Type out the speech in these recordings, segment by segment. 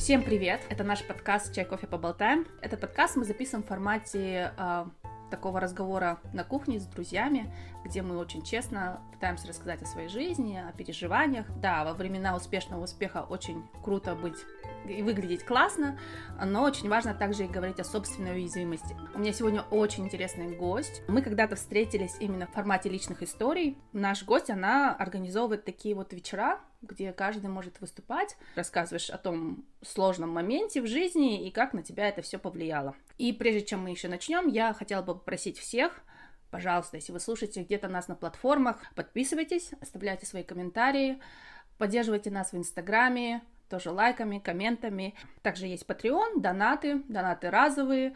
Всем привет! Это наш подкаст «Чай, кофе, поболтаем». Этот подкаст мы записываем в формате э, такого разговора на кухне с друзьями, где мы очень честно пытаемся рассказать о своей жизни, о переживаниях. Да, во времена успешного успеха очень круто быть и выглядеть классно, но очень важно также и говорить о собственной уязвимости. У меня сегодня очень интересный гость. Мы когда-то встретились именно в формате личных историй. Наш гость, она организовывает такие вот вечера, где каждый может выступать, рассказываешь о том сложном моменте в жизни и как на тебя это все повлияло. И прежде чем мы еще начнем, я хотела бы попросить всех Пожалуйста, если вы слушаете где-то нас на платформах, подписывайтесь, оставляйте свои комментарии, поддерживайте нас в Инстаграме, тоже лайками, комментами. Также есть Patreon, донаты, донаты разовые.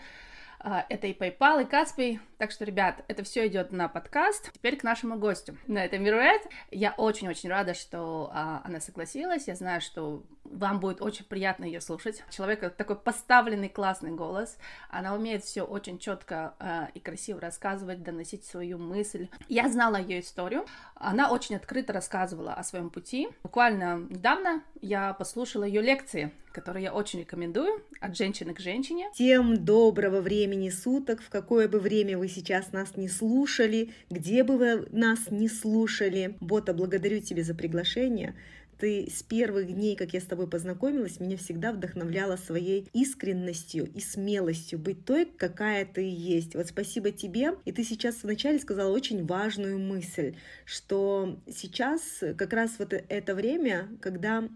А, это и PayPal, и Каспий. Так что, ребят, это все идет на подкаст. Теперь к нашему гостю. На этом Мируэт. Я очень-очень рада, что а, она согласилась. Я знаю, что вам будет очень приятно ее слушать. Человек такой поставленный классный голос. Она умеет все очень четко а, и красиво рассказывать, доносить свою мысль. Я знала ее историю. Она очень открыто рассказывала о своем пути. Буквально недавно я послушала ее лекции который я очень рекомендую, от женщины к женщине. Всем доброго времени суток, в какое бы время вы сейчас нас не слушали, где бы вы нас не слушали. Бота, благодарю тебя за приглашение ты с первых дней, как я с тобой познакомилась, меня всегда вдохновляла своей искренностью и смелостью быть той, какая ты есть. Вот спасибо тебе. И ты сейчас вначале сказала очень важную мысль, что сейчас как раз вот это время, когда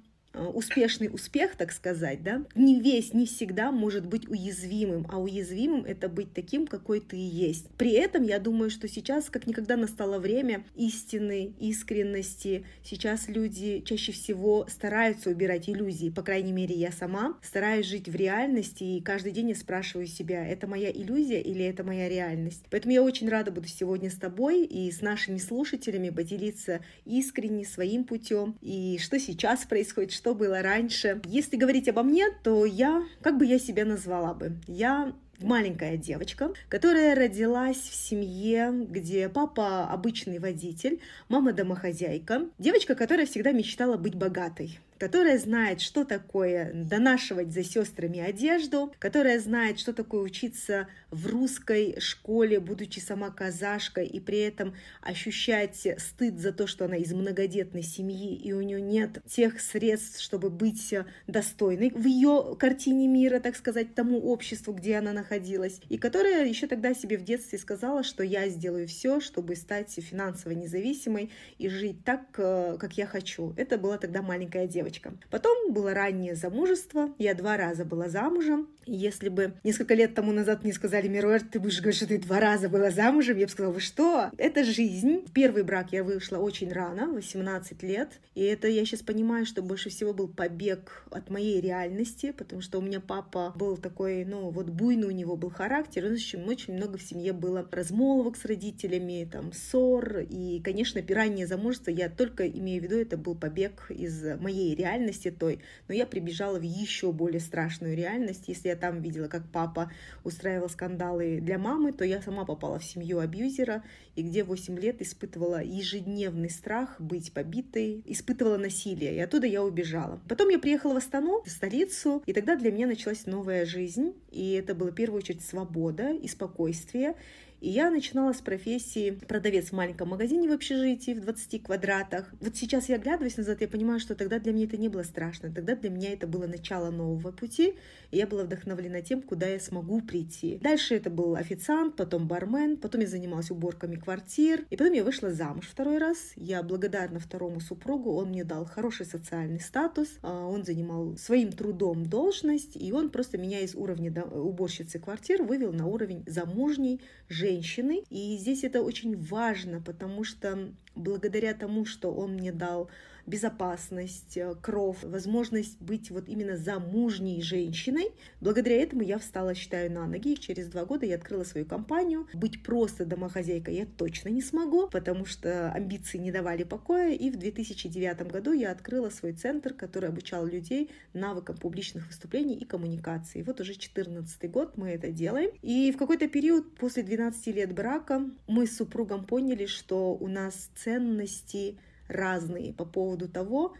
успешный успех, так сказать, да, не весь, не всегда может быть уязвимым, а уязвимым это быть таким, какой ты есть. При этом я думаю, что сейчас как никогда настало время истины, искренности. Сейчас люди чаще всего стараются убирать иллюзии, по крайней мере, я сама стараюсь жить в реальности, и каждый день я спрашиваю себя, это моя иллюзия или это моя реальность. Поэтому я очень рада буду сегодня с тобой и с нашими слушателями поделиться искренне своим путем и что сейчас происходит, что было раньше. Если говорить обо мне, то я, как бы я себя назвала бы? Я маленькая девочка, которая родилась в семье, где папа обычный водитель, мама домохозяйка. Девочка, которая всегда мечтала быть богатой которая знает, что такое донашивать за сестрами одежду, которая знает, что такое учиться в русской школе, будучи сама казашкой, и при этом ощущать стыд за то, что она из многодетной семьи, и у нее нет тех средств, чтобы быть достойной в ее картине мира, так сказать, тому обществу, где она находилась, и которая еще тогда себе в детстве сказала, что я сделаю все, чтобы стать финансово независимой и жить так, э, как я хочу. Это была тогда маленькая девочка девочка. Потом было раннее замужество. Я два раза была замужем. Если бы несколько лет тому назад мне сказали, Мируэр, ты будешь говорить, что ты два раза была замужем, я бы сказала, вы что? Это жизнь. Первый брак я вышла очень рано, 18 лет. И это я сейчас понимаю, что больше всего был побег от моей реальности, потому что у меня папа был такой, ну, вот буйный у него был характер. И очень, очень много в семье было размолвок с родителями, там, ссор. И, конечно, раннее замужество, я только имею в виду, это был побег из моей реальности той, но я прибежала в еще более страшную реальность. Если я там видела, как папа устраивал скандалы для мамы, то я сама попала в семью абьюзера, и где 8 лет испытывала ежедневный страх быть побитой, испытывала насилие, и оттуда я убежала. Потом я приехала в Астану, в столицу, и тогда для меня началась новая жизнь, и это была в первую очередь свобода и спокойствие, и я начинала с профессии продавец в маленьком магазине в общежитии в 20 квадратах. Вот сейчас я оглядываюсь назад, я понимаю, что тогда для меня это не было страшно. Тогда для меня это было начало нового пути, и я была вдохновлена тем, куда я смогу прийти. Дальше это был официант, потом бармен, потом я занималась уборками квартир, и потом я вышла замуж второй раз. Я благодарна второму супругу, он мне дал хороший социальный статус, а, он занимал своим трудом должность, и он просто меня из уровня уборщицы квартир вывел на уровень замужней женщины женщины. И здесь это очень важно, потому что благодаря тому, что он мне дал безопасность, э, кров, возможность быть вот именно замужней женщиной. Благодаря этому я встала, считаю, на ноги, через два года я открыла свою компанию. Быть просто домохозяйкой я точно не смогу, потому что амбиции не давали покоя, и в 2009 году я открыла свой центр, который обучал людей навыкам публичных выступлений и коммуникации. Вот уже 14 год мы это делаем. И в какой-то период после 12 лет брака мы с супругом поняли, что у нас ценности разные по поводу того,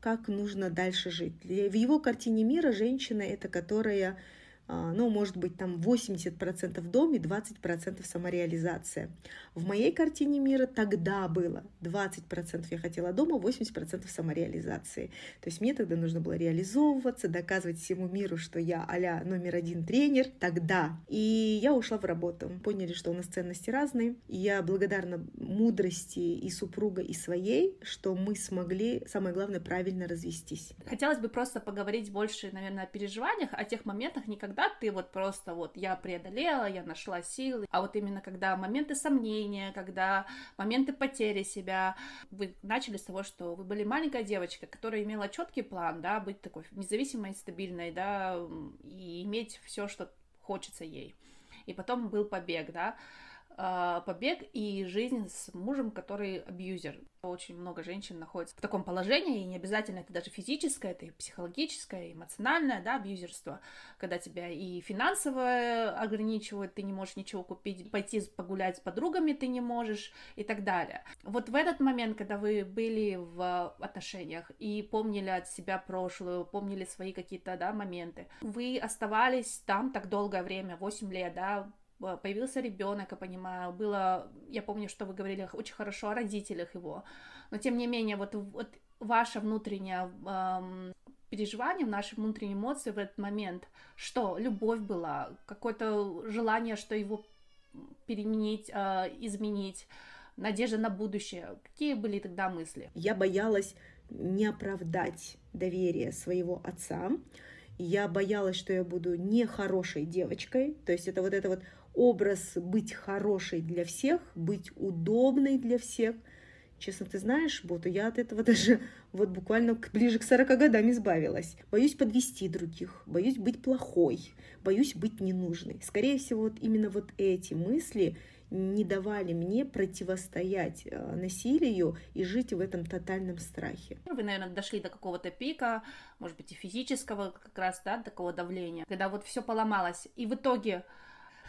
как нужно дальше жить. В его картине мира женщина это которая ну, может быть, там 80% в доме, 20% самореализация. В моей картине мира тогда было 20% я хотела дома, 80% самореализации. То есть мне тогда нужно было реализовываться, доказывать всему миру, что я а номер один тренер тогда. И я ушла в работу. Поняли, что у нас ценности разные. И я благодарна мудрости и супруга, и своей, что мы смогли, самое главное, правильно развестись. Хотелось бы просто поговорить больше, наверное, о переживаниях, о тех моментах, никогда когда ты вот просто вот я преодолела, я нашла силы, а вот именно когда моменты сомнения, когда моменты потери себя, вы начали с того, что вы были маленькая девочка, которая имела четкий план, да, быть такой независимой, стабильной, да, и иметь все, что хочется ей. И потом был побег, да, побег и жизнь с мужем, который абьюзер. Очень много женщин находится в таком положении, и не обязательно это даже физическое, это и психологическое, и эмоциональное, да, абьюзерство, когда тебя и финансово ограничивают, ты не можешь ничего купить, пойти погулять с подругами ты не можешь и так далее. Вот в этот момент, когда вы были в отношениях и помнили от себя прошлую, помнили свои какие-то, да, моменты, вы оставались там так долгое время, 8 лет, да, появился ребенок, я понимаю, было, я помню, что вы говорили очень хорошо о родителях его, но тем не менее, вот, вот ваше внутреннее эм, переживание, наши внутренние эмоции в этот момент, что любовь была, какое-то желание, что его переменить, э, изменить, надежда на будущее. Какие были тогда мысли? Я боялась не оправдать доверие своего отца. Я боялась, что я буду нехорошей девочкой. То есть это вот это вот образ быть хорошей для всех, быть удобной для всех. Честно, ты знаешь, Бота, я от этого даже вот буквально ближе к 40 годам избавилась. Боюсь подвести других, боюсь быть плохой, боюсь быть ненужной. Скорее всего, вот именно вот эти мысли не давали мне противостоять э, насилию и жить в этом тотальном страхе. Вы, наверное, дошли до какого-то пика, может быть, и физического как раз, да, такого давления, когда вот все поломалось. И в итоге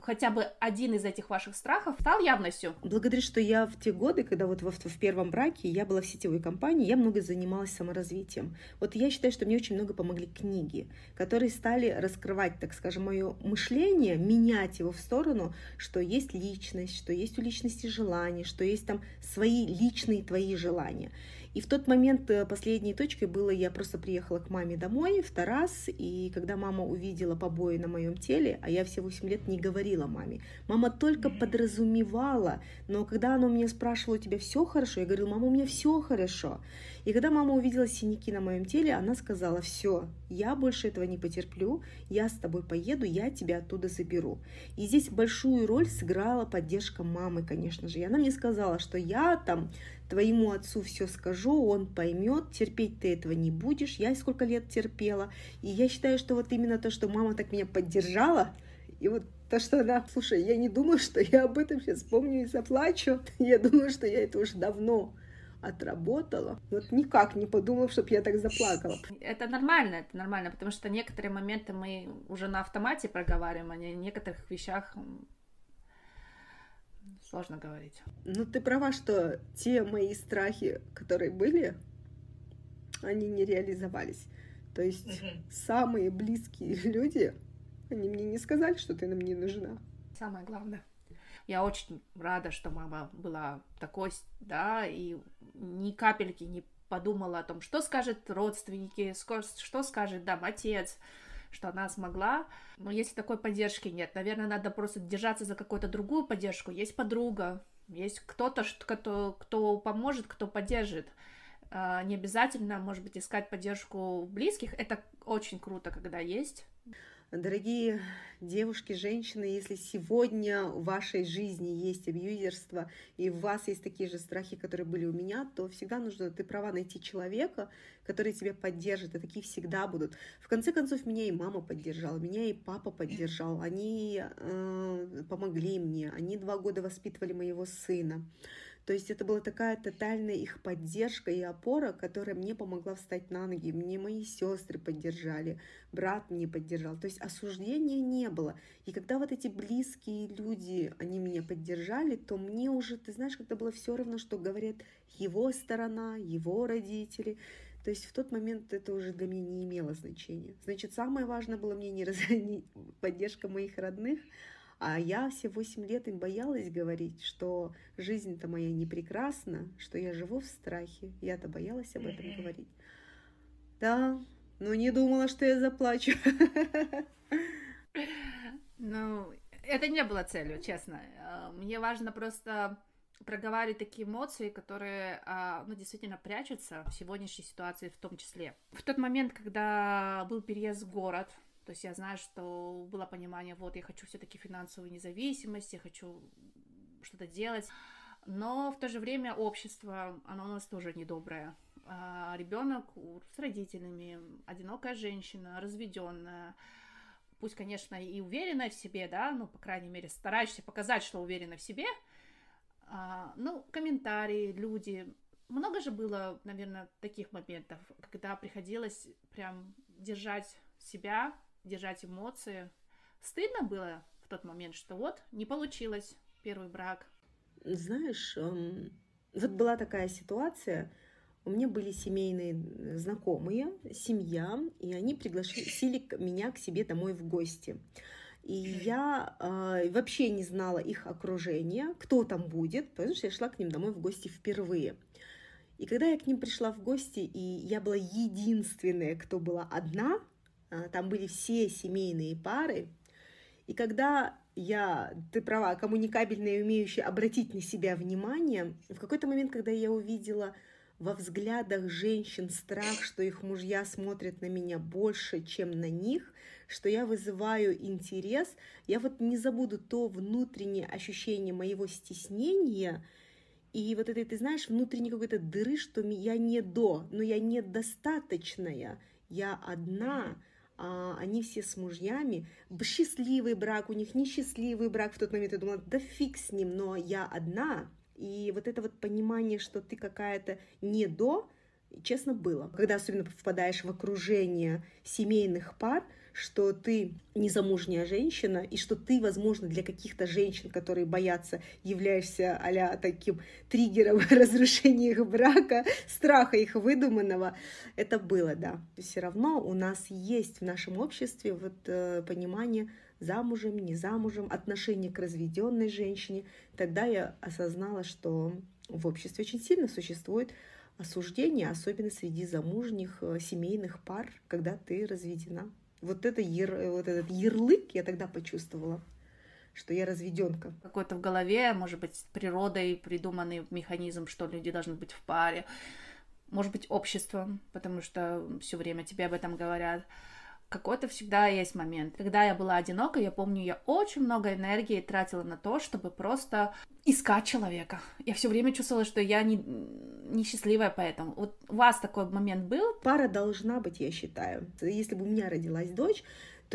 хотя бы один из этих ваших страхов стал явностью? Благодаря, что я в те годы, когда вот в, в первом браке я была в сетевой компании, я много занималась саморазвитием. Вот я считаю, что мне очень много помогли книги, которые стали раскрывать, так скажем, мое мышление, менять его в сторону, что есть личность, что есть у личности желания, что есть там свои личные твои желания. И в тот момент э, последней точкой было, я просто приехала к маме домой в Тарас, и когда мама увидела побои на моем теле, а я все 8 лет не говорила маме, мама только подразумевала, но когда она у меня спрашивала, у тебя все хорошо, я говорила, мама, у меня все хорошо. И когда мама увидела синяки на моем теле, она сказала, все, я больше этого не потерплю, я с тобой поеду, я тебя оттуда заберу. И здесь большую роль сыграла поддержка мамы, конечно же. И она мне сказала, что я там твоему отцу все скажу, он поймет, терпеть ты этого не будешь. Я сколько лет терпела. И я считаю, что вот именно то, что мама так меня поддержала, и вот то, что она, слушай, я не думаю, что я об этом сейчас вспомню и заплачу. Я думаю, что я это уже давно отработала. Вот никак не подумала, чтобы я так заплакала. Это нормально, это нормально, потому что некоторые моменты мы уже на автомате проговариваем, а не некоторых вещах Сложно говорить. Ну, ты права, что те мои страхи, которые были, они не реализовались. То есть угу. самые близкие люди, они мне не сказали, что ты нам не нужна. Самое главное. Я очень рада, что мама была такой, да, и ни капельки не подумала о том, что скажет родственники, что скажет, да, отец, что она смогла. Но если такой поддержки нет, наверное, надо просто держаться за какую-то другую поддержку. Есть подруга, есть кто-то, кто, кто поможет, кто поддержит. А, не обязательно, может быть, искать поддержку близких. Это очень круто, когда есть. Дорогие девушки, женщины, если сегодня в вашей жизни есть абьюзерство, и у вас есть такие же страхи, которые были у меня, то всегда нужно, ты права, найти человека, который тебя поддержит, и такие всегда будут. В конце концов, меня и мама поддержала, меня и папа поддержал, они э, помогли мне, они два года воспитывали моего сына. То есть это была такая тотальная их поддержка и опора, которая мне помогла встать на ноги. Мне мои сестры поддержали, брат мне поддержал. То есть осуждения не было. И когда вот эти близкие люди, они меня поддержали, то мне уже, ты знаешь, как-то было все равно, что говорят его сторона, его родители. То есть в тот момент это уже для меня не имело значения. Значит, самое важное было мне не, раз... поддержка моих родных, а я все восемь лет им боялась говорить, что жизнь-то моя не прекрасна, что я живу в страхе. Я-то боялась об этом говорить. Да, но не думала, что я заплачу. Ну, это не было целью, честно. Э, мне важно просто проговаривать такие эмоции, которые, а, ну, действительно прячутся в сегодняшней ситуации в том числе. В тот момент, когда был переезд в город, то есть я знаю, что было понимание, вот, я хочу все-таки финансовую независимость, я хочу что-то делать, но в то же время общество, оно у нас тоже недоброе. А ребенок с родителями, одинокая женщина, разведенная, пусть, конечно, и уверенная в себе, да, ну, по крайней мере, стараешься показать, что уверена в себе, а, ну, комментарии, люди. Много же было, наверное, таких моментов, когда приходилось прям держать себя, держать эмоции. Стыдно было в тот момент, что вот, не получилось первый брак. Знаешь, эм, вот была такая ситуация, у меня были семейные знакомые, семья, и они пригласили меня к себе домой в гости. И я э, вообще не знала их окружения, кто там будет, потому что я шла к ним домой в гости впервые. И когда я к ним пришла в гости, и я была единственная, кто была одна, э, там были все семейные пары, и когда я, ты права, коммуникабельная умеющая обратить на себя внимание, в какой-то момент, когда я увидела во взглядах женщин страх, что их мужья смотрят на меня больше, чем на них, что я вызываю интерес, я вот не забуду то внутреннее ощущение моего стеснения и вот это, ты знаешь, внутренней какой-то дыры, что я не до, но я недостаточная, я одна, а они все с мужьями, счастливый брак у них, несчастливый брак в тот момент, я думала, да фиг с ним, но я одна, и вот это вот понимание, что ты какая-то не до, честно, было. Когда особенно попадаешь в окружение семейных пар, что ты незамужняя женщина, и что ты, возможно, для каких-то женщин, которые боятся, являешься а таким триггером разрушения их брака, страха их выдуманного. Это было, да. Все равно у нас есть в нашем обществе вот э, понимание замужем, не замужем, отношение к разведенной женщине. Тогда я осознала, что в обществе очень сильно существует осуждение, особенно среди замужних э, семейных пар, когда ты разведена. Вот, это вот этот ярлык я тогда почувствовала что я разведенка. Какой-то в голове, может быть, природой придуманный механизм, что люди должны быть в паре, может быть, обществом, потому что все время тебе об этом говорят какой-то всегда есть момент. Когда я была одинока, я помню, я очень много энергии тратила на то, чтобы просто искать человека. Я все время чувствовала, что я не, несчастливая поэтому. Вот у вас такой момент был? Пара должна быть, я считаю. Если бы у меня родилась дочь,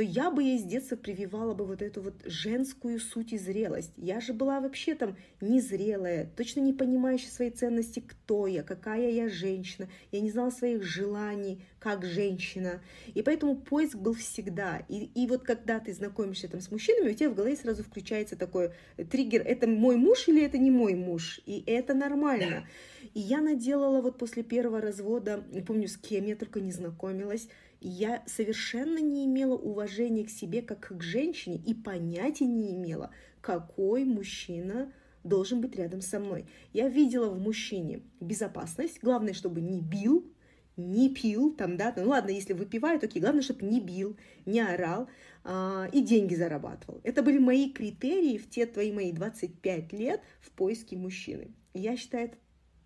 то я бы ей с детства прививала бы вот эту вот женскую суть и зрелость. Я же была вообще там незрелая, точно не понимающая своей ценности, кто я, какая я женщина. Я не знала своих желаний как женщина. И поэтому поиск был всегда. И, и вот когда ты знакомишься там с мужчинами, у тебя в голове сразу включается такой триггер, это мой муж или это не мой муж. И это нормально. И я наделала вот после первого развода, не помню с кем я только не знакомилась, я совершенно не имела уважения к себе как к женщине и понятия не имела, какой мужчина должен быть рядом со мной. Я видела в мужчине безопасность, главное, чтобы не бил, не пил, там, да, ну ладно, если выпивает, окей, главное, чтобы не бил, не орал а, и деньги зарабатывал. Это были мои критерии в те твои мои 25 лет в поиске мужчины. Я считаю, это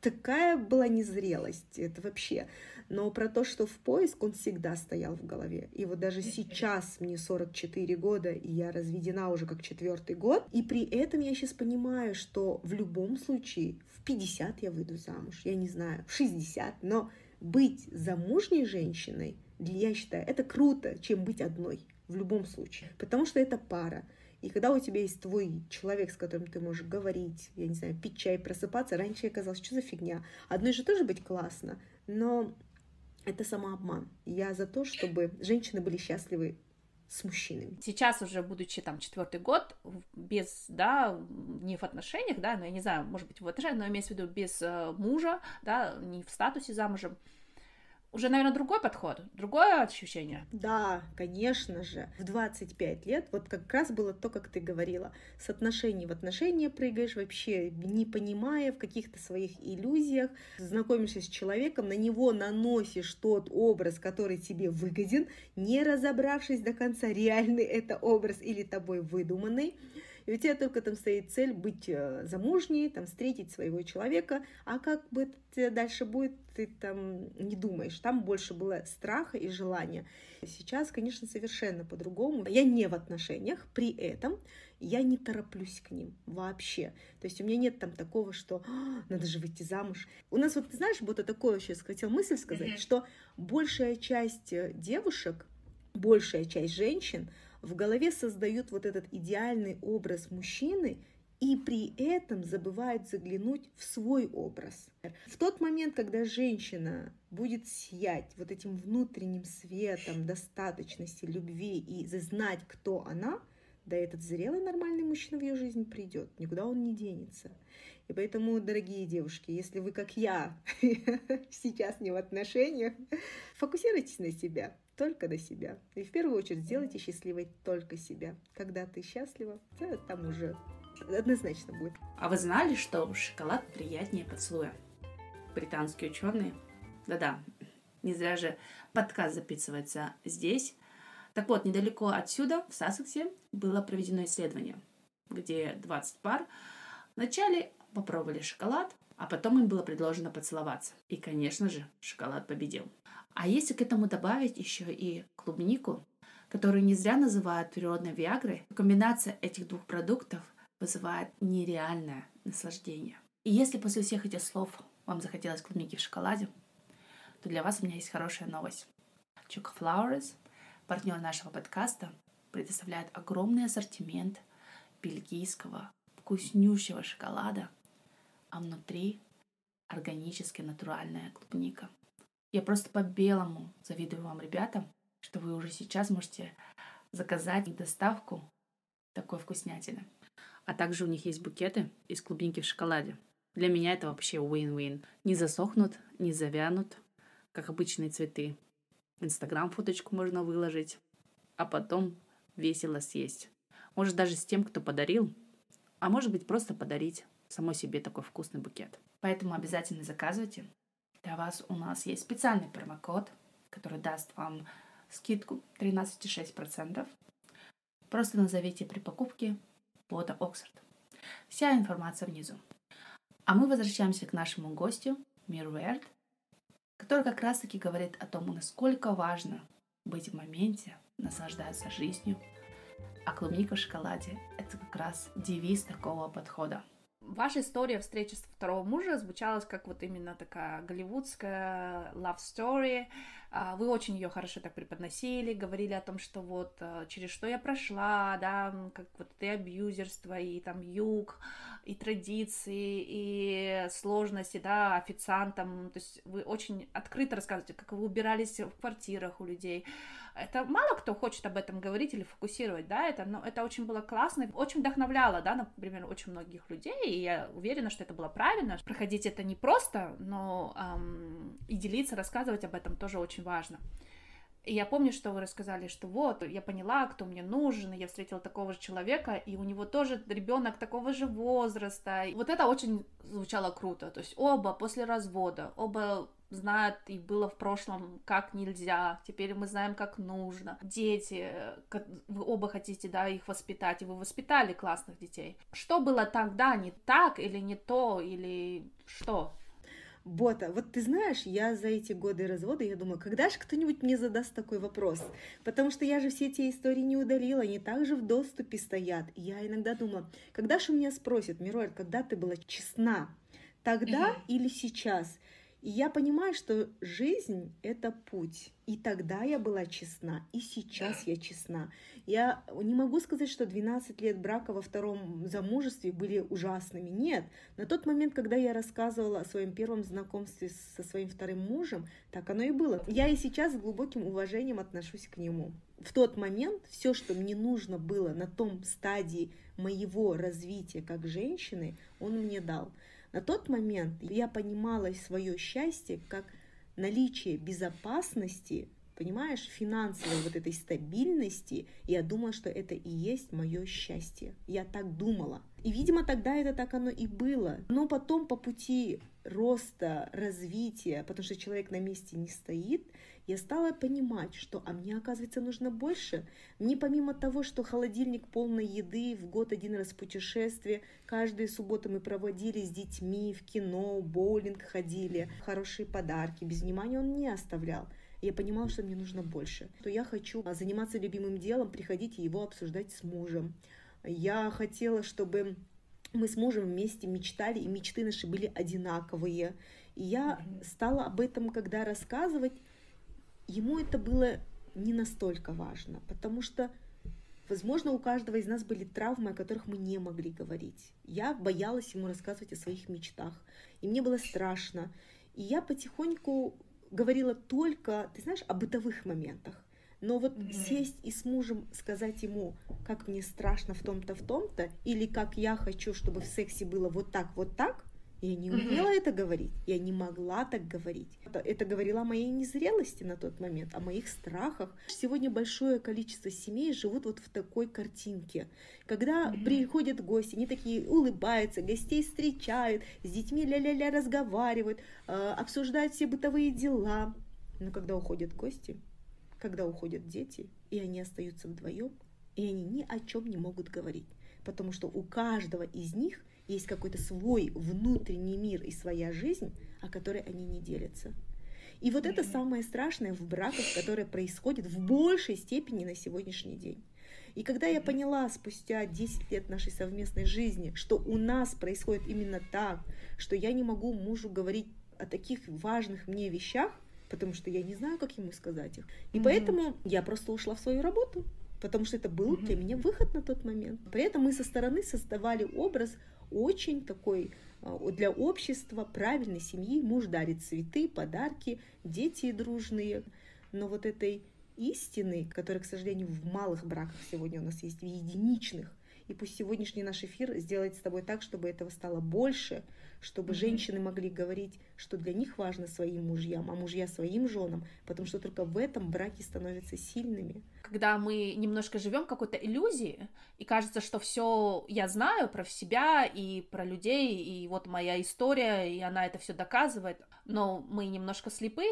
такая была незрелость, это вообще. Но про то, что в поиск, он всегда стоял в голове. И вот даже сейчас мне 44 года, и я разведена уже как четвертый год, и при этом я сейчас понимаю, что в любом случае в 50 я выйду замуж, я не знаю, в 60, но быть замужней женщиной, я считаю, это круто, чем быть одной в любом случае, потому что это пара. И когда у тебя есть твой человек, с которым ты можешь говорить, я не знаю, пить чай, просыпаться, раньше я казалось, что за фигня. Одной же тоже быть классно, но это самообман. Я за то, чтобы женщины были счастливы с мужчинами. Сейчас уже, будучи там четвертый год, без, да, не в отношениях, да, но я не знаю, может быть, в отношениях, но имеется в виду без э, мужа, да, не в статусе замужем, уже, наверное, другой подход, другое ощущение. Да, конечно же. В 25 лет вот как раз было то, как ты говорила. С отношений в отношения прыгаешь вообще, не понимая в каких-то своих иллюзиях. Знакомишься с человеком, на него наносишь тот образ, который тебе выгоден, не разобравшись до конца, реальный это образ или тобой выдуманный. И у тебя только там стоит цель быть э, замужней, там, встретить своего человека, а как бы это дальше будет, ты там не думаешь. Там больше было страха и желания. Сейчас, конечно, совершенно по-другому. Я не в отношениях, при этом я не тороплюсь к ним вообще. То есть у меня нет там такого, что «А, надо же выйти замуж. У нас вот, ты знаешь, вот такое сейчас хотел мысль сказать, mm-hmm. что большая часть э, девушек, большая часть женщин, в голове создают вот этот идеальный образ мужчины и при этом забывают заглянуть в свой образ. В тот момент, когда женщина будет сиять вот этим внутренним светом достаточности, любви и знать, кто она, да этот зрелый нормальный мужчина в ее жизнь придет, никуда он не денется. И поэтому, дорогие девушки, если вы, как я, сейчас не в отношениях, фокусируйтесь на себя, только на себя. И в первую очередь сделайте счастливой только себя. Когда ты счастлива, то там уже однозначно будет. А вы знали, что шоколад приятнее поцелуя? Британские ученые, да-да, не зря же подкаст записывается здесь. Так вот, недалеко отсюда, в Сассексе, было проведено исследование, где 20 пар вначале попробовали шоколад, а потом им было предложено поцеловаться. И, конечно же, шоколад победил. А если к этому добавить еще и клубнику, которую не зря называют природной виагрой, комбинация этих двух продуктов вызывает нереальное наслаждение. И если после всех этих слов вам захотелось клубники в шоколаде, то для вас у меня есть хорошая новость. Choco Flowers, партнер нашего подкаста, предоставляет огромный ассортимент бельгийского вкуснющего шоколада, а внутри органически натуральная клубника – я просто по-белому завидую вам, ребята, что вы уже сейчас можете заказать доставку такой вкуснятины. А также у них есть букеты из клубники в шоколаде. Для меня это вообще win-win. Не засохнут, не завянут, как обычные цветы. Инстаграм фоточку можно выложить, а потом весело съесть. Может даже с тем, кто подарил, а может быть просто подарить самой себе такой вкусный букет. Поэтому обязательно заказывайте. Для вас у нас есть специальный промокод, который даст вам скидку 13,6%. Просто назовите при покупке бота Оксфорд. Вся информация внизу. А мы возвращаемся к нашему гостю Мирверд, который как раз-таки говорит о том, насколько важно быть в моменте, наслаждаться жизнью. А клубника в шоколаде – это как раз девиз такого подхода – Ваша история встречи с второго мужа звучалась как вот именно такая голливудская love story. А, вы очень ее хорошо так преподносили, говорили о том, что вот а, через что я прошла, да, как вот и абьюзерство, и там юг, и традиции, и сложности, да, официантам. То есть вы очень открыто рассказываете, как вы убирались в квартирах у людей, это мало кто хочет об этом говорить или фокусировать, да, это, но это очень было классно, очень вдохновляло, да, например, очень многих людей, и я уверена, что это было правильно. Проходить это не просто, но эм, и делиться, рассказывать об этом тоже очень важно. И я помню, что вы рассказали, что вот, я поняла, кто мне нужен, и я встретила такого же человека, и у него тоже ребенок такого же возраста. И вот это очень звучало круто. То есть оба после развода, оба знают и было в прошлом, как нельзя, теперь мы знаем, как нужно. Дети, вы оба хотите, да, их воспитать, и вы воспитали классных детей. Что было тогда не так или не то, или что? Бота, вот ты знаешь, я за эти годы развода, я думаю, когда же кто-нибудь мне задаст такой вопрос? Потому что я же все эти истории не удалила, они также в доступе стоят. И я иногда думала, когда же у меня спросят, Мироэль, когда ты была честна? Тогда mm-hmm. или сейчас? И я понимаю, что жизнь — это путь. И тогда я была честна, и сейчас я честна. Я не могу сказать, что 12 лет брака во втором замужестве были ужасными. Нет. На тот момент, когда я рассказывала о своем первом знакомстве со своим вторым мужем, так оно и было. Я и сейчас с глубоким уважением отношусь к нему. В тот момент все, что мне нужно было на том стадии моего развития как женщины, он мне дал. На тот момент я понимала свое счастье как наличие безопасности понимаешь, финансовой вот этой стабильности, я думала, что это и есть мое счастье. Я так думала. И, видимо, тогда это так оно и было. Но потом по пути роста, развития, потому что человек на месте не стоит, я стала понимать, что а мне, оказывается, нужно больше. Мне помимо того, что холодильник полной еды, в год один раз путешествие, каждую субботу мы проводили с детьми в кино, боулинг ходили, хорошие подарки, без внимания он не оставлял я понимала, что мне нужно больше. То я хочу заниматься любимым делом, приходить и его обсуждать с мужем. Я хотела, чтобы мы с мужем вместе мечтали, и мечты наши были одинаковые. И я стала об этом, когда рассказывать, ему это было не настолько важно, потому что, возможно, у каждого из нас были травмы, о которых мы не могли говорить. Я боялась ему рассказывать о своих мечтах, и мне было страшно. И я потихоньку говорила только, ты знаешь, о бытовых моментах. Но вот mm-hmm. сесть и с мужем сказать ему, как мне страшно в том-то, в том-то, или как я хочу, чтобы в сексе было вот так, вот так, я не умела mm-hmm. это говорить, я не могла так говорить. Это, это говорила о моей незрелости на тот момент, о моих страхах. Сегодня большое количество семей живут вот в такой картинке. Когда mm-hmm. приходят гости, они такие улыбаются, гостей встречают, с детьми ля-ля-ля разговаривают, э, обсуждают все бытовые дела. Но когда уходят гости, когда уходят дети, и они остаются вдвоем, и они ни о чем не могут говорить, потому что у каждого из них есть какой-то свой внутренний мир и своя жизнь, о которой они не делятся. И вот это самое страшное в браках, которое происходит в большей степени на сегодняшний день. И когда я поняла спустя 10 лет нашей совместной жизни, что у нас происходит именно так, что я не могу мужу говорить о таких важных мне вещах, потому что я не знаю, как ему сказать их. И mm-hmm. поэтому я просто ушла в свою работу, потому что это был mm-hmm. для меня выход на тот момент. При этом мы со стороны создавали образ очень такой а, для общества правильной семьи. Муж дарит цветы, подарки, дети дружные. Но вот этой истины, которая, к сожалению, в малых браках сегодня у нас есть, в единичных, и пусть сегодняшний наш эфир сделает с тобой так, чтобы этого стало больше, чтобы mm-hmm. женщины могли говорить, что для них важно своим мужьям, а мужья своим женам, потому что только в этом браки становятся сильными. Когда мы немножко живем какой-то иллюзии, и кажется, что все я знаю про себя и про людей, и вот моя история, и она это все доказывает, но мы немножко слепы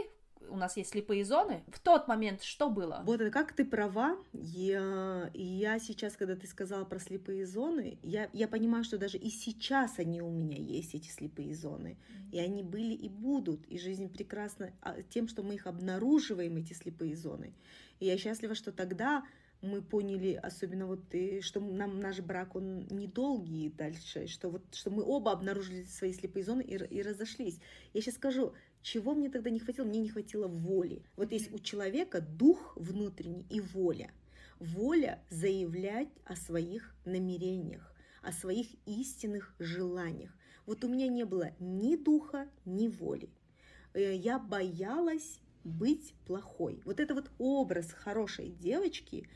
у нас есть слепые зоны. В тот момент что было? Вот это как ты права. Я, я сейчас, когда ты сказала про слепые зоны, я, я понимаю, что даже и сейчас они у меня есть, эти слепые зоны. И они были и будут. И жизнь прекрасна а, тем, что мы их обнаруживаем, эти слепые зоны. И я счастлива, что тогда мы поняли, особенно вот ты, что нам наш брак, он недолгий дальше, что вот, что мы оба обнаружили свои слепые зоны и, и разошлись. Я сейчас скажу, чего мне тогда не хватило? Мне не хватило воли. Вот есть у человека дух внутренний и воля. Воля заявлять о своих намерениях, о своих истинных желаниях. Вот у меня не было ни духа, ни воли. Э, я боялась быть плохой. Вот это вот образ хорошей девочки,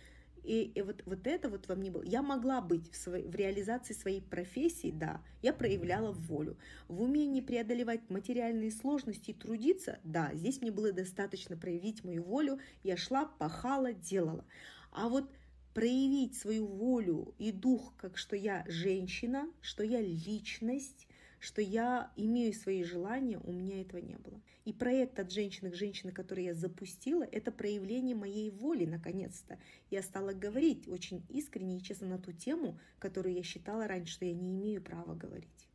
и, и вот, вот это вот во мне было. Я могла быть в, своей, в реализации своей профессии, да, я проявляла волю. В умении преодолевать материальные сложности и трудиться, да, здесь мне было достаточно проявить мою волю. Я шла, пахала, делала. А вот проявить свою волю и дух, как что я женщина, что я личность, что я имею свои желания, у меня этого не было. И проект от женщины к женщине, который я запустила, это проявление моей воли, наконец-то. Я стала говорить очень искренне и честно на ту тему, которую я считала раньше, что я не имею права говорить.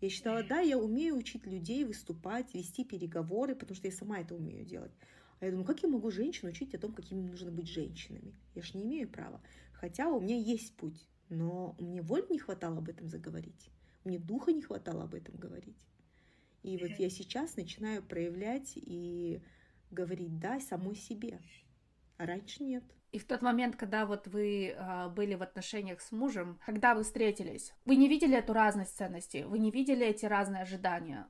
Я считала, да, я умею учить людей выступать, вести переговоры, потому что я сама это умею делать. А я думаю, как я могу женщин учить о том, какими нужно быть женщинами? Я же не имею права. Хотя у меня есть путь, но мне воли не хватало об этом заговорить. Мне духа не хватало об этом говорить. И вот я сейчас начинаю проявлять и говорить «да» самой себе, а раньше нет. И в тот момент, когда вот вы э, были в отношениях с мужем, когда вы встретились, вы не видели эту разность ценностей, вы не видели эти разные ожидания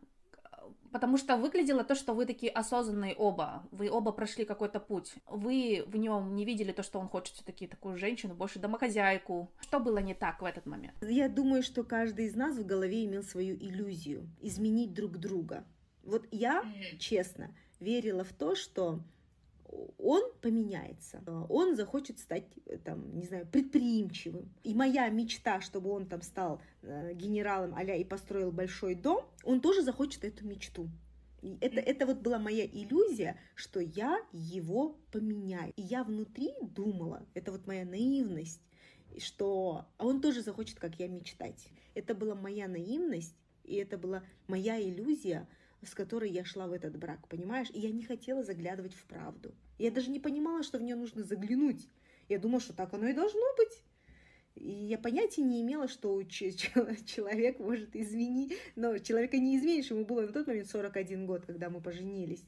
потому что выглядело то, что вы такие осознанные оба, вы оба прошли какой-то путь, вы в нем не видели то, что он хочет все-таки такую женщину, больше домохозяйку. Что было не так в этот момент? Я думаю, что каждый из нас в голове имел свою иллюзию изменить друг друга. Вот я, честно, верила в то, что он поменяется, он захочет стать, там, не знаю, предприимчивым. И моя мечта, чтобы он там стал э, генералом а и построил большой дом, он тоже захочет эту мечту. И это, это вот была моя иллюзия, что я его поменяю. И я внутри думала, это вот моя наивность, что он тоже захочет, как я, мечтать. Это была моя наивность, и это была моя иллюзия, с которой я шла в этот брак, понимаешь? И я не хотела заглядывать в правду. Я даже не понимала, что в нее нужно заглянуть. Я думала, что так оно и должно быть. И я понятия не имела, что человек может изменить, но человека не изменишь, ему было на тот момент 41 год, когда мы поженились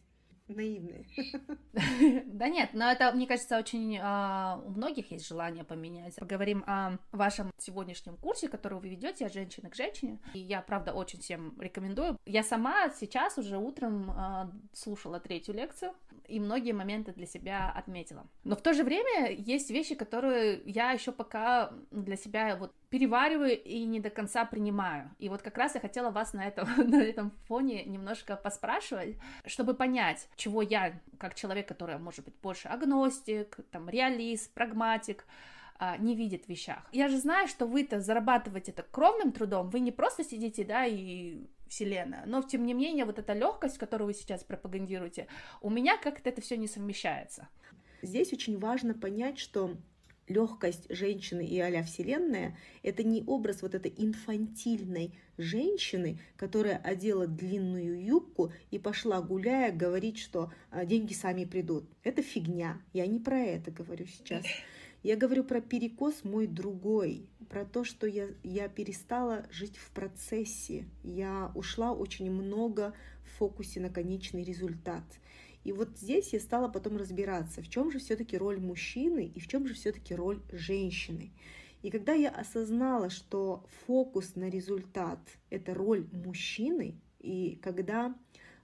наивные. Да нет, но это, мне кажется, очень а, у многих есть желание поменять. Поговорим о вашем сегодняшнем курсе, который вы ведете от женщины к женщине. И я, правда, очень всем рекомендую. Я сама сейчас уже утром а, слушала третью лекцию и многие моменты для себя отметила. Но в то же время есть вещи, которые я еще пока для себя вот перевариваю и не до конца принимаю. И вот как раз я хотела вас на этом, на этом фоне немножко поспрашивать, чтобы понять, чего я, как человек, который, может быть, больше агностик, там, реалист, прагматик, а, не видит в вещах. Я же знаю, что вы-то зарабатываете это кровным трудом, вы не просто сидите, да, и вселенная, но тем не менее вот эта легкость, которую вы сейчас пропагандируете, у меня как-то это все не совмещается. Здесь очень важно понять, что легкость женщины и а вселенная — это не образ вот этой инфантильной женщины, которая одела длинную юбку и пошла гуляя говорить, что а, деньги сами придут. Это фигня. Я не про это говорю сейчас. Я говорю про перекос мой другой, про то, что я, я перестала жить в процессе. Я ушла очень много в фокусе на конечный результат. И вот здесь я стала потом разбираться, в чем же все-таки роль мужчины и в чем же все-таки роль женщины. И когда я осознала, что фокус на результат — это роль мужчины, и когда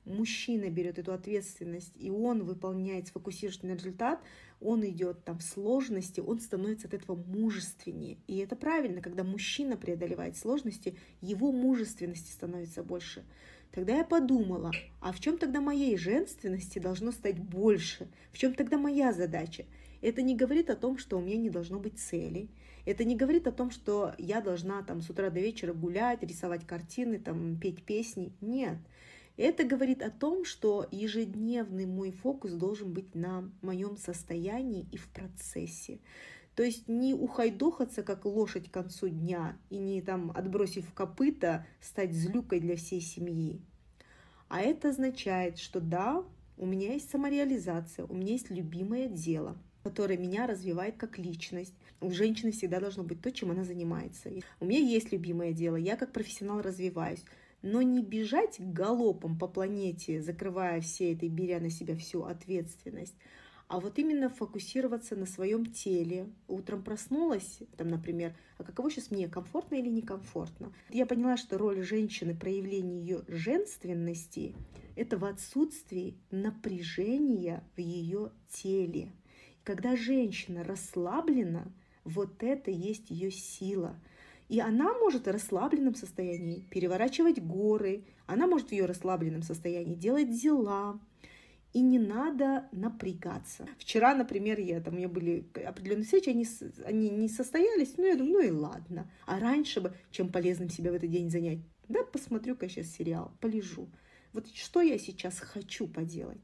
мужчина берет эту ответственность, и он выполняет, сфокусируется на результат, он идет там в сложности, он становится от этого мужественнее. И это правильно, когда мужчина преодолевает сложности, его мужественности становится больше. Тогда я подумала, а в чем тогда моей женственности должно стать больше? В чем тогда моя задача? Это не говорит о том, что у меня не должно быть цели. Это не говорит о том, что я должна там с утра до вечера гулять, рисовать картины, там, петь песни. Нет. Это говорит о том, что ежедневный мой фокус должен быть на моем состоянии и в процессе. То есть не ухайдохаться, как лошадь к концу дня, и не там, отбросив копыта, стать злюкой для всей семьи. А это означает, что да, у меня есть самореализация, у меня есть любимое дело, которое меня развивает как личность. У женщины всегда должно быть то, чем она занимается. У меня есть любимое дело, я как профессионал развиваюсь но не бежать галопом по планете, закрывая все это и беря на себя всю ответственность, а вот именно фокусироваться на своем теле. Утром проснулась, там, например, а каково сейчас мне, комфортно или некомфортно? Я поняла, что роль женщины, проявление ее женственности, это в отсутствии напряжения в ее теле. Когда женщина расслаблена, вот это есть ее сила – и она может в расслабленном состоянии переворачивать горы, она может в ее расслабленном состоянии делать дела, и не надо напрягаться. Вчера, например, я там, у меня были определенные встречи, они, они не состоялись, ну, я думаю, ну и ладно. А раньше бы, чем полезным себя в этот день занять, да, посмотрю-ка сейчас сериал, полежу. Вот что я сейчас хочу поделать?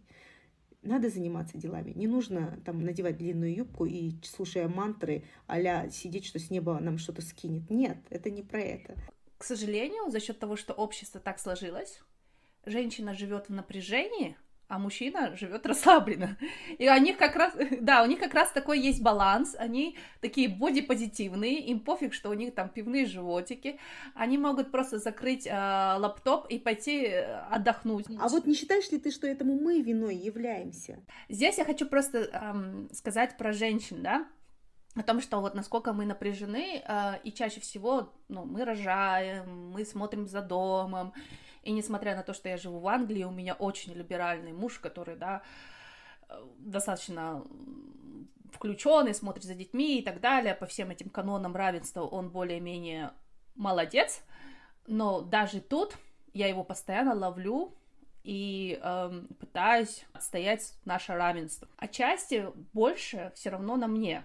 Надо заниматься делами. Не нужно там надевать длинную юбку и, слушая мантры, а сидеть, что с неба нам что-то скинет. Нет, это не про это. К сожалению, за счет того, что общество так сложилось, женщина живет в напряжении, а мужчина живет расслабленно. И у них как раз, да, у них как раз такой есть баланс, они такие бодипозитивные, им пофиг, что у них там пивные животики, они могут просто закрыть э, лаптоп и пойти э, отдохнуть. А вот не считаешь ли ты, что этому мы виной являемся? Здесь я хочу просто эм, сказать про женщин, да, о том, что вот насколько мы напряжены, э, и чаще всего, ну, мы рожаем, мы смотрим за домом, и несмотря на то, что я живу в Англии, у меня очень либеральный муж, который, да, э, достаточно включенный, смотрит за детьми и так далее, по всем этим канонам равенства он более-менее молодец, но даже тут я его постоянно ловлю и э, пытаюсь отстоять наше равенство. Отчасти больше все равно на мне.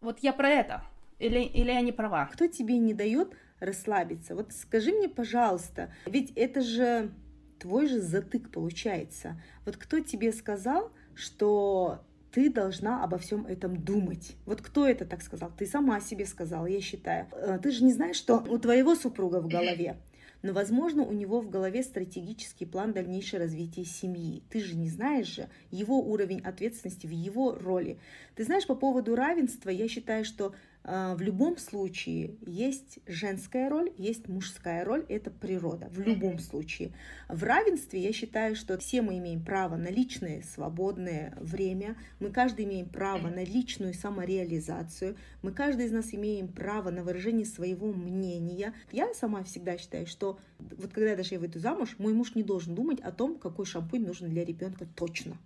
Вот я про это. Или, или я не права? Кто тебе не дает расслабиться? Вот скажи мне, пожалуйста, ведь это же твой же затык получается. Вот кто тебе сказал, что ты должна обо всем этом думать. Вот кто это так сказал? Ты сама себе сказала, я считаю. Э, ты же не знаешь, что у твоего супруга в голове. Но, возможно, у него в голове стратегический план дальнейшего развития семьи. Ты же не знаешь же его уровень ответственности в его роли. Ты знаешь, по поводу равенства, я считаю, что в любом случае есть женская роль, есть мужская роль, это природа, в любом случае. В равенстве я считаю, что все мы имеем право на личное свободное время, мы каждый имеем право на личную самореализацию, мы каждый из нас имеем право на выражение своего мнения. Я сама всегда считаю, что вот когда даже я выйду замуж, мой муж не должен думать о том, какой шампунь нужен для ребенка точно.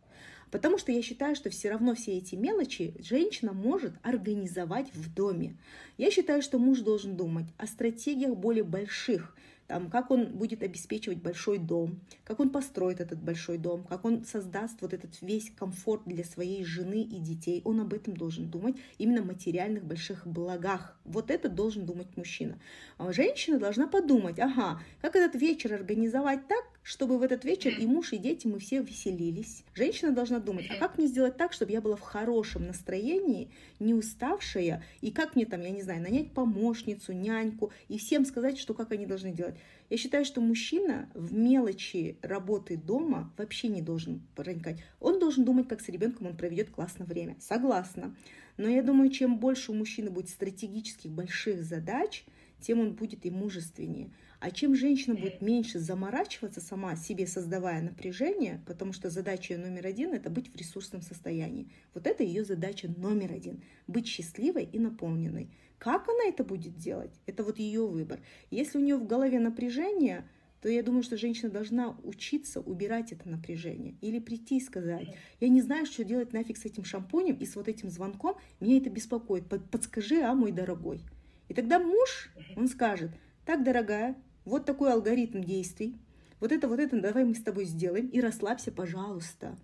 Потому что я считаю, что все равно все эти мелочи женщина может организовать в доме. Я считаю, что муж должен думать о стратегиях более больших, там, как он будет обеспечивать большой дом, как он построит этот большой дом, как он создаст вот этот весь комфорт для своей жены и детей. Он об этом должен думать, именно материальных больших благах. Вот это должен думать мужчина. А женщина должна подумать, ага, как этот вечер организовать так, чтобы в этот вечер и муж, и дети мы все веселились. Женщина должна думать, а как мне сделать так, чтобы я была в хорошем настроении, не уставшая, и как мне там, я не знаю, нанять помощницу, няньку, и всем сказать, что как они должны делать. Я считаю, что мужчина в мелочи работы дома вообще не должен проникать. Он должен думать, как с ребенком он проведет классное время. Согласна. Но я думаю, чем больше у мужчины будет стратегических больших задач, тем он будет и мужественнее. А чем женщина будет меньше заморачиваться сама себе, создавая напряжение, потому что задача номер один – это быть в ресурсном состоянии. Вот это ее задача номер один – быть счастливой и наполненной. Как она это будет делать? Это вот ее выбор. Если у нее в голове напряжение, то я думаю, что женщина должна учиться убирать это напряжение. Или прийти и сказать, я не знаю, что делать нафиг с этим шампунем и с вот этим звонком, меня это беспокоит, подскажи, а, мой дорогой. И тогда муж, он скажет, так, дорогая, вот такой алгоритм действий, вот это, вот это, давай мы с тобой сделаем, и расслабься, пожалуйста.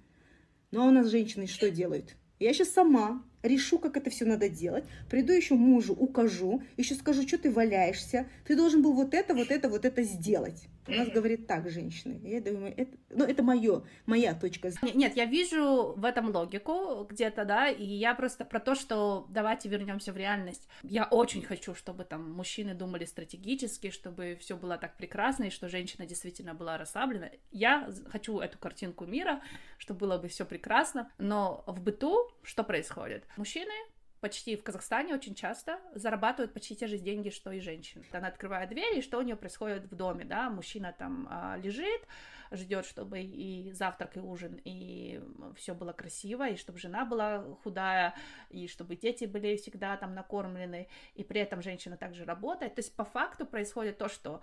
Ну а у нас женщины что делают? Я сейчас сама решу, как это все надо делать, приду еще мужу, укажу, еще скажу, что ты валяешься, ты должен был вот это, вот это, вот это сделать. У нас говорит так женщины. Я думаю, это, ну, это мое, моя точка зрения. Нет, я вижу в этом логику где-то, да, и я просто про то, что давайте вернемся в реальность. Я очень хочу, чтобы там мужчины думали стратегически, чтобы все было так прекрасно, и что женщина действительно была расслаблена. Я хочу эту картинку мира, чтобы было бы все прекрасно, но в быту что происходит? Мужчины почти в Казахстане очень часто зарабатывают почти те же деньги, что и женщины. Она открывает дверь, и что у нее происходит в доме, да, мужчина там а, лежит, ждет, чтобы и завтрак, и ужин, и все было красиво, и чтобы жена была худая, и чтобы дети были всегда там накормлены, и при этом женщина также работает. То есть по факту происходит то, что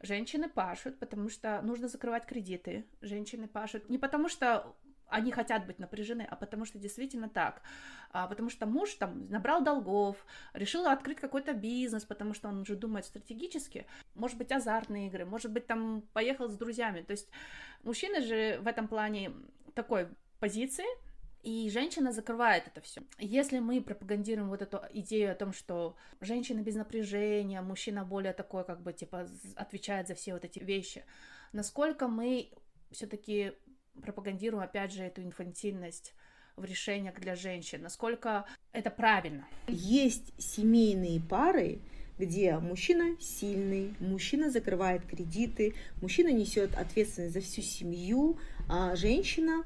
женщины пашут, потому что нужно закрывать кредиты, женщины пашут не потому что они хотят быть напряжены, а потому что действительно так. А, потому что муж там набрал долгов, решил открыть какой-то бизнес, потому что он уже думает стратегически. Может быть, азартные игры, может быть, там поехал с друзьями. То есть мужчина же в этом плане такой позиции, и женщина закрывает это все. Если мы пропагандируем вот эту идею о том, что женщина без напряжения, мужчина более такой, как бы, типа, отвечает за все вот эти вещи, насколько мы все-таки пропагандируем, опять же, эту инфантильность в решениях для женщин, насколько это правильно. Есть семейные пары, где мужчина сильный, мужчина закрывает кредиты, мужчина несет ответственность за всю семью, а женщина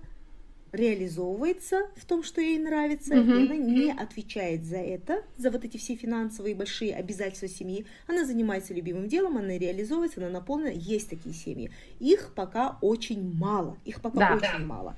реализовывается в том, что ей нравится, mm-hmm. и она не отвечает за это, за вот эти все финансовые большие обязательства семьи. Она занимается любимым делом, она реализовывается, она наполнена. Есть такие семьи. Их пока очень мало. Их пока да, очень да. мало.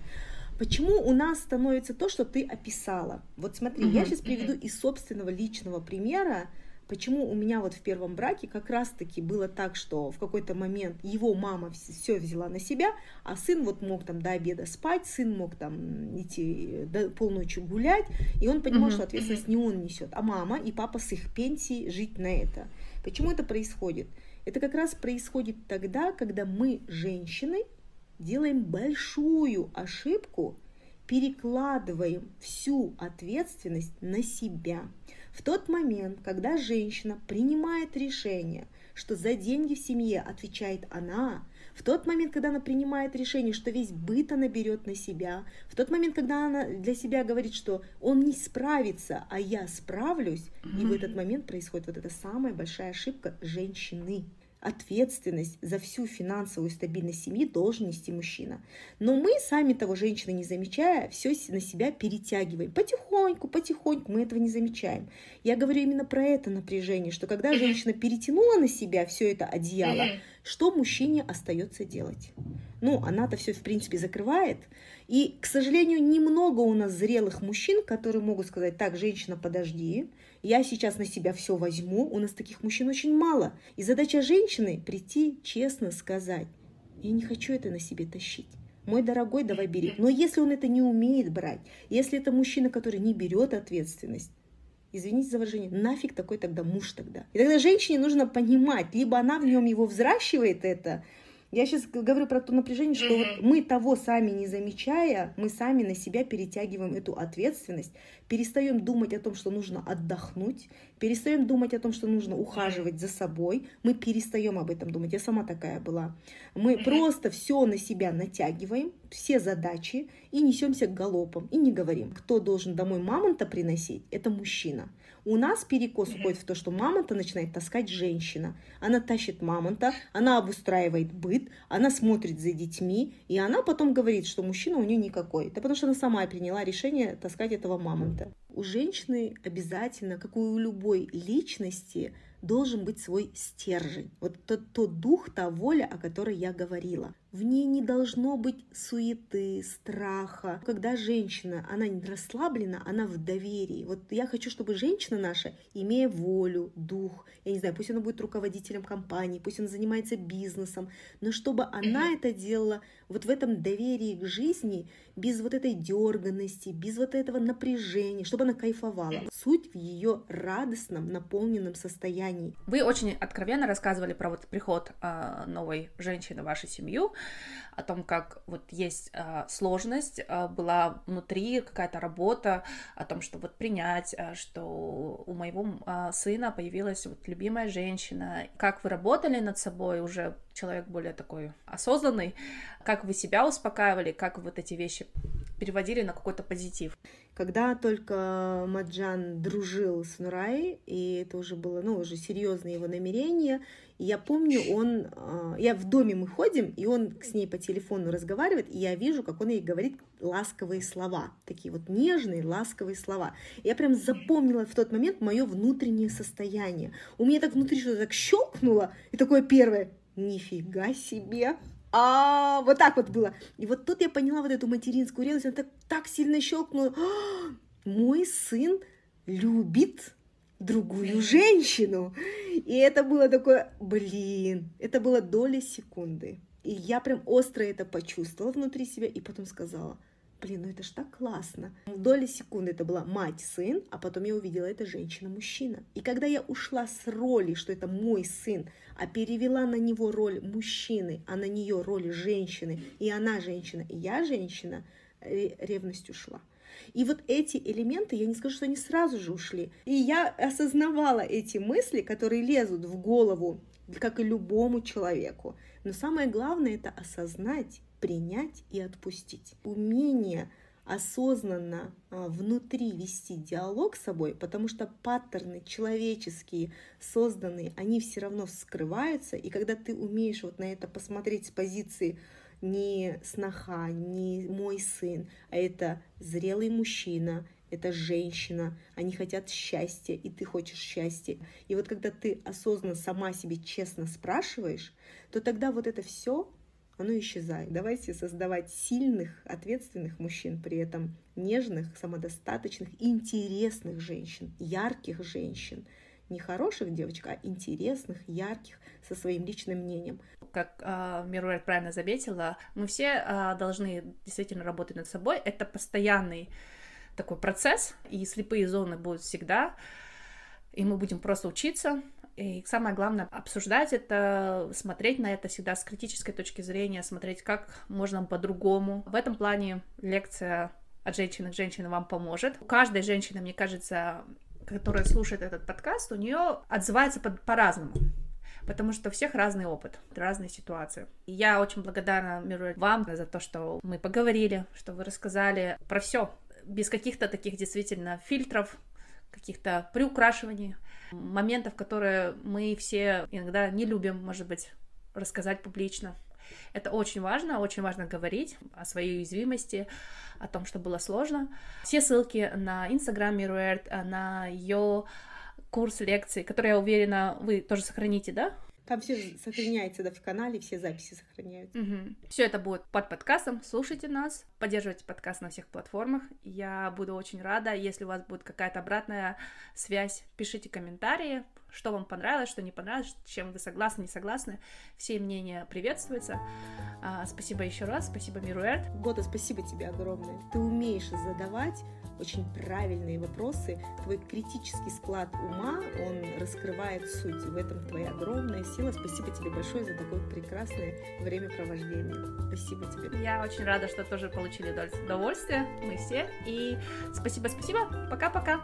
Почему у нас становится то, что ты описала? Вот смотри, mm-hmm. я сейчас приведу из собственного личного примера, Почему у меня вот в первом браке как раз-таки было так, что в какой-то момент его мама все взяла на себя, а сын вот мог там до обеда спать, сын мог там идти до полночи гулять, и он понимал, mm-hmm. что ответственность не он несет, а мама и папа с их пенсии жить на это. Почему это происходит? Это как раз происходит тогда, когда мы, женщины, делаем большую ошибку, перекладываем всю ответственность на себя. В тот момент, когда женщина принимает решение, что за деньги в семье отвечает она, в тот момент, когда она принимает решение, что весь быт она берет на себя, в тот момент, когда она для себя говорит, что он не справится, а я справлюсь, mm-hmm. и в этот момент происходит вот эта самая большая ошибка женщины ответственность за всю финансовую стабильность семьи должен нести мужчина. Но мы, сами того женщины не замечая, все на себя перетягиваем. Потихоньку, потихоньку мы этого не замечаем. Я говорю именно про это напряжение, что когда женщина перетянула на себя все это одеяло, что мужчине остается делать? Ну, она-то все, в принципе, закрывает. И, к сожалению, немного у нас зрелых мужчин, которые могут сказать, так, женщина, подожди, я сейчас на себя все возьму, у нас таких мужчин очень мало. И задача женщины прийти честно сказать, я не хочу это на себе тащить. Мой дорогой, давай бери. Но если он это не умеет брать, если это мужчина, который не берет ответственность, извините за выражение, нафиг такой тогда муж тогда. И тогда женщине нужно понимать, либо она в нем его взращивает это, я сейчас говорю про то напряжение, что вот мы того сами не замечая, мы сами на себя перетягиваем эту ответственность, перестаем думать о том, что нужно отдохнуть, перестаем думать о том, что нужно ухаживать за собой, мы перестаем об этом думать. Я сама такая была. Мы просто все на себя натягиваем, все задачи и несемся к галопам и не говорим, кто должен домой мамонта приносить, это мужчина. У нас перекос уходит в то, что мамонта начинает таскать женщина. Она тащит мамонта, она обустраивает быт, она смотрит за детьми, и она потом говорит, что мужчина у нее никакой. Это потому что она сама приняла решение таскать этого мамонта. У женщины обязательно, как и у любой личности, должен быть свой стержень. Вот тот, тот дух, та воля, о которой я говорила. В ней не должно быть суеты, страха. Когда женщина, она не расслаблена, она в доверии. Вот я хочу, чтобы женщина наша, имея волю, дух, я не знаю, пусть она будет руководителем компании, пусть она занимается бизнесом, но чтобы она это делала вот в этом доверии к жизни, без вот этой дерганности, без вот этого напряжения, чтобы она кайфовала. Суть в ее радостном, наполненном состоянии. Вы очень откровенно рассказывали про вот приход э, новой женщины в вашу семью, о том, как вот есть э, сложность, э, была внутри какая-то работа, о том, что вот принять, э, что у моего э, сына появилась вот любимая женщина, как вы работали над собой, уже человек более такой осознанный, как вы себя успокаивали, как вот эти вещи переводили на какой-то позитив. Когда только Маджан дружил с Нурай, и это уже было, ну, уже серьезное его намерение, я помню, он, а, я в доме мы ходим, и он с ней по телефону разговаривает, и я вижу, как он ей говорит ласковые слова, такие вот нежные, ласковые слова. Я прям запомнила в тот момент мое внутреннее состояние. У меня так внутри что-то так щелкнуло, и такое первое, нифига себе, а вот так вот было. И вот тут я поняла вот эту материнскую ревность, она так, так сильно щелкнула. «А, мой сын любит другую женщину. И это было такое, блин, это было доля секунды. И я прям остро это почувствовала внутри себя и потом сказала, блин, ну это ж так классно. В доли секунды это была мать, сын, а потом я увидела это женщина-мужчина. И когда я ушла с роли, что это мой сын, а перевела на него роль мужчины, а на нее роль женщины, и она женщина, и я женщина, ревность ушла. И вот эти элементы, я не скажу, что они сразу же ушли. И я осознавала эти мысли, которые лезут в голову, как и любому человеку. Но самое главное это осознать принять и отпустить. Умение осознанно а, внутри вести диалог с собой, потому что паттерны человеческие, созданные, они все равно вскрываются, и когда ты умеешь вот на это посмотреть с позиции не сноха, не мой сын, а это зрелый мужчина, это женщина, они хотят счастья, и ты хочешь счастья. И вот когда ты осознанно сама себе честно спрашиваешь, то тогда вот это все оно исчезает. Давайте создавать сильных, ответственных мужчин, при этом нежных, самодостаточных, интересных женщин, ярких женщин. Не хороших девочек, а интересных, ярких, со своим личным мнением. Как э, Мируэт правильно заметила, мы все э, должны действительно работать над собой. Это постоянный такой процесс, и слепые зоны будут всегда и мы будем просто учиться. И самое главное, обсуждать это, смотреть на это всегда с критической точки зрения, смотреть, как можно по-другому. В этом плане лекция от женщины к женщине вам поможет. У каждой женщины, мне кажется, которая слушает этот подкаст, у нее отзывается по- по-разному потому что у всех разный опыт, разные ситуации. И я очень благодарна, Миру, вам за то, что мы поговорили, что вы рассказали про все, без каких-то таких действительно фильтров, каких-то приукрашиваний, моментов, которые мы все иногда не любим, может быть, рассказать публично. Это очень важно, очень важно говорить о своей уязвимости, о том, что было сложно. Все ссылки на Инстаграм Мируэрт, на ее курс лекций, который, я уверена, вы тоже сохраните, да? Там все сохраняется, да, в канале, все записи сохраняются. Угу. Все это будет под подкастом. Слушайте нас, поддерживайте подкаст на всех платформах. Я буду очень рада, если у вас будет какая-то обратная связь. Пишите комментарии, что вам понравилось, что не понравилось, чем вы согласны, не согласны. Все мнения приветствуются. А, спасибо еще раз, спасибо Мируэрт. Года, спасибо тебе огромное. Ты умеешь задавать очень правильные вопросы. Твой критический склад ума, он раскрывает суть. В этом твоя огромная сила. Спасибо тебе большое за такое прекрасное времяпровождение. Спасибо тебе. Я очень рада, что тоже получили удовольствие. Мы все. И спасибо-спасибо. Пока-пока.